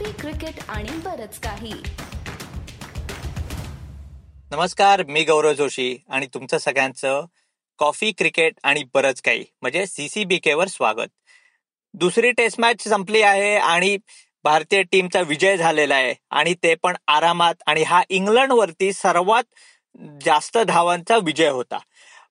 Coffee cricket आणि बरच काही. नमस्कार मी गौरव जोशी आणि तुमचं सगळ्यांचं कॉफी क्रिकेट आणि बरंच काही म्हणजे सीसीबीके वर स्वागत. दुसरी टेस्ट मॅच संपली आहे आणि भारतीय टीमचा विजय झालेला आहे आणि ते पण आरामात आणि हा इंग्लंडवरती सर्वात जास्त धावांचा विजय होता.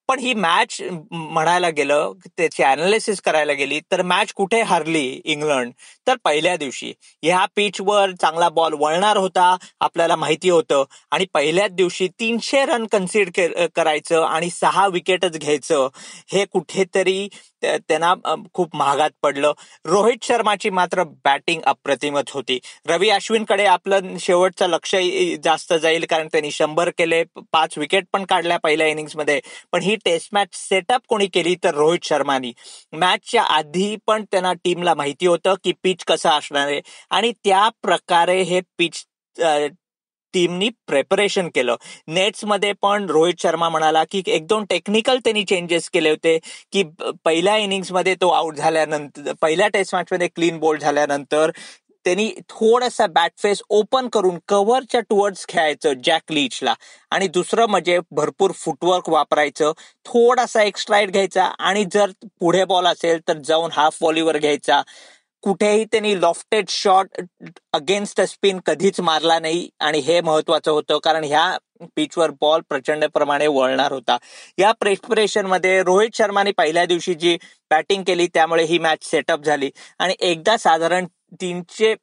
पण ही मॅच म्हणायला गेलं त्याची अनालिसिस करायला गेली तर मॅच कुठे हरली इंग्लंड? तर पहिल्या दिवशी. ह्या पिचवर चांगला बॉल वळणार होता आपल्याला माहिती होतं. आणि पहिल्याच दिवशी तीनशे रन कन्सिड करायचं आणि सहा विकेटच घ्यायचं. हे कुठेतरी त्यांना खूप महागात पडलं. रोहित शर्माची मात्र बॅटिंग अप्रतिमच होती. रवी अश्विनकडे आपलं शेवटचं लक्ष जास्त जाईल कारण त्यांनी शंभर केले पाच विकेट पण काढल्या पहिल्या इनिंग्समध्ये पण ही टेस्ट मॅच सेटअप कोणी केली तर रोहित शर्मानी. मॅचच्या आधी पण त्यांना टीमला माहिती होतं की पिच कसं असणार आहे. आणि त्या प्रकारे हे पिच टीमनी प्रेपरेशन केलं. नेट्समध्ये पण रोहित शर्मा म्हणाला की एक दोन टेक्निकल त्यांनी चेंजेस केले होते की पहिल्या इनिंग्समध्ये तो आउट झाल्यानंतर पहिल्या टेस्ट मॅचमध्ये क्लीन बोल्ड झाल्यानंतर त्यांनी थोडासा बॅट फेस ओपन करून कव्हरच्या टुवर्ड्स खेळायचं जॅक लीचला आणि दुसरं म्हणजे भरपूर फुटवर्क वापरायचं थोडासा एक स्ट्राईट घ्यायचा आणि जर पुढे बॉल असेल तर जाऊन हाफ व्हॉलीवर घ्यायचा. कुठेही त्यांनी लॉफ्टेड शॉट अगेन्स्ट स्पिन कधीच मारला नाही. आणि हे महत्वाचं होतं कारण ह्या पिचवर बॉल प्रचंड प्रमाणे वळणार होता. या प्रेपरेशनमध्ये रोहित शर्माने पहिल्या दिवशी जी बॅटिंग केली त्यामुळे ही मॅच सेटअप झाली. आणि एकदा साधारण तीनशे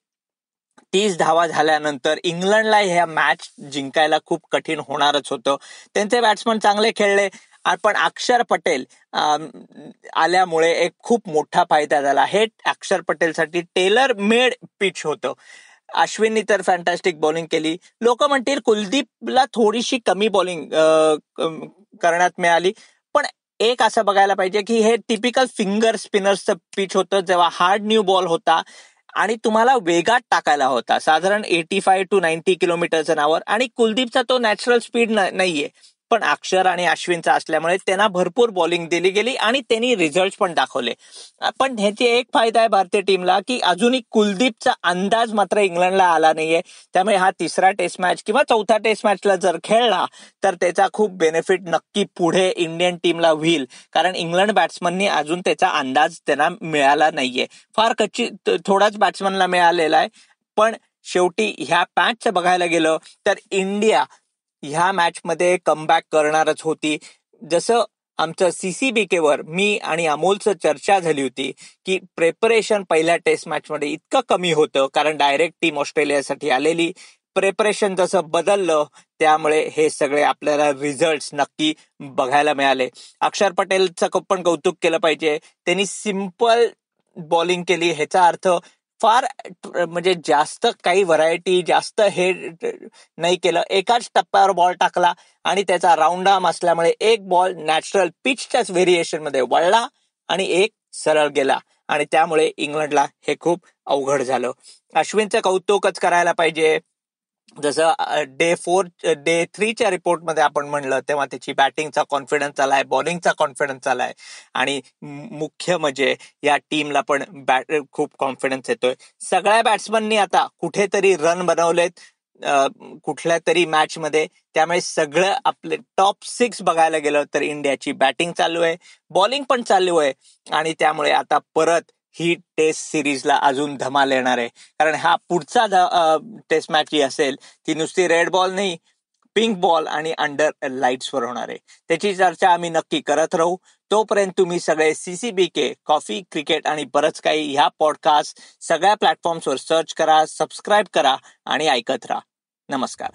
तीस धावा झाल्यानंतर इंग्लंडला ह्या मॅच जिंकायला खूप कठीण होणारच होतं. त्यांचे बॅट्समन चांगले खेळले. पण अक्षर पटेल आल्यामुळे एक खूप मोठा फायदा झाला. हे अक्षर पटेलसाठी टेलर मेड पिच होतं. अश्विननी तर फॅन्टॅस्टिक बॉलिंग केली. लोक म्हणतील कुलदीपला थोडीशी कमी बॉलिंग करण्यात मिळाली. पण एक असं बघायला पाहिजे की हे टिपिकल फिंगर स्पिनर्सचं पिच होतं जेव्हा हार्ड न्यू बॉल होता आणि तुम्हाला वेगात टाकायला होता. साधारण एटी फाय टू नाईन्टी किलोमीटरच्या नावर आणि कुलदीपचा तो नॅचरल स्पीड नाहीये. पण अक्षर आणि अश्विनचा असल्यामुळे त्यांना भरपूर बॉलिंग दिली गेली आणि त्यांनी रिझल्ट पण दाखवले. पण ह्याची एक फायदा आहे भारतीय टीमला की अजूनही कुलदीपचा अंदाज मात्र इंग्लंडला आला नाहीये. त्यामुळे हा तिसरा टेस्ट मॅच किंवा चौथा टेस्ट मॅचला जर खेळला तर त्याचा खूप बेनिफिट नक्की पुढे इंडियन टीमला होईल. कारण इंग्लंड बॅट्समननी अजून त्याचा अंदाज त्यांना मिळाला नाहीये. फार कच्ची थोडाच बॅट्समनला मिळालेला आहे. पण शेवटी ह्या पॅचचं बघायला गेलं तर इंडिया ह्या मॅच मध्ये कमबॅक करणारच होती. जसं आमचं सीसीबीकेवर मी आणि अमोलचं चर्चा झाली होती की प्रेपरेशन पहिल्या टेस्ट मॅच मध्ये इतकं कमी होतं कारण डायरेक्ट टीम ऑस्ट्रेलियासाठी आलेली. प्रेपरेशन जसं बदललं त्यामुळे हे सगळे आपल्याला रिझल्ट नक्की बघायला मिळाले. अक्षर पटेलचं पण कौतुक केलं पाहिजे. त्यांनी सिंपल बॉलिंग केली ह्याचा अर्थ फार म्हणजे जास्त काही व्हरायटी जास्त हे नाही केलं. एकाच टप्प्यावर बॉल टाकला आणि त्याचा राऊंड आर्म असल्यामुळे एक बॉल नॅचरल पिचच्याच व्हेरिएशनमध्ये वळला आणि एक सरळ गेला. आणि त्यामुळे इंग्लंडला हे खूप अवघड झालं. अश्विनचं कौतुकच करायला पाहिजे. जसं डे फोर डे थ्रीच्या रिपोर्टमध्ये आपण म्हणलं तेव्हा त्याची बॅटिंगचा कॉन्फिडन्स आलाय बॉलिंगचा कॉन्फिडन्स आलाय आणि मुख्य म्हणजे या टीमला पण बॅट खूप कॉन्फिडन्स येतोय. सगळ्या बॅट्समननी आता कुठेतरी रन बनवलेत. कुठल्या तरी मॅच मध्ये. त्यामुळे सगळं आपले टॉप सिक्स बघायला गेलं तर इंडियाची बॅटिंग चालू आहे. बॉलिंग पण चालू आहे. आणि त्यामुळे आता परत ही टेस्ट सिरीजला अजून धमाल येणार आहे. कारण हा पुढचा टेस्ट मॅच जी असेल ती नुसती रेड बॉल नाही पिंक बॉल आणि अंडर वर होणार आहे. त्याची चर्चा आम्ही नक्की करत राहू. तोपर्यंत तुम्ही सगळे सीसीबी के कॉफी क्रिकेट आणि बरंच काही ह्या पॉडकास्ट सगळ्या प्लॅटफॉर्म्सवर सर्च करा सबस्क्राईब करा आणि ऐकत राहा. नमस्कार.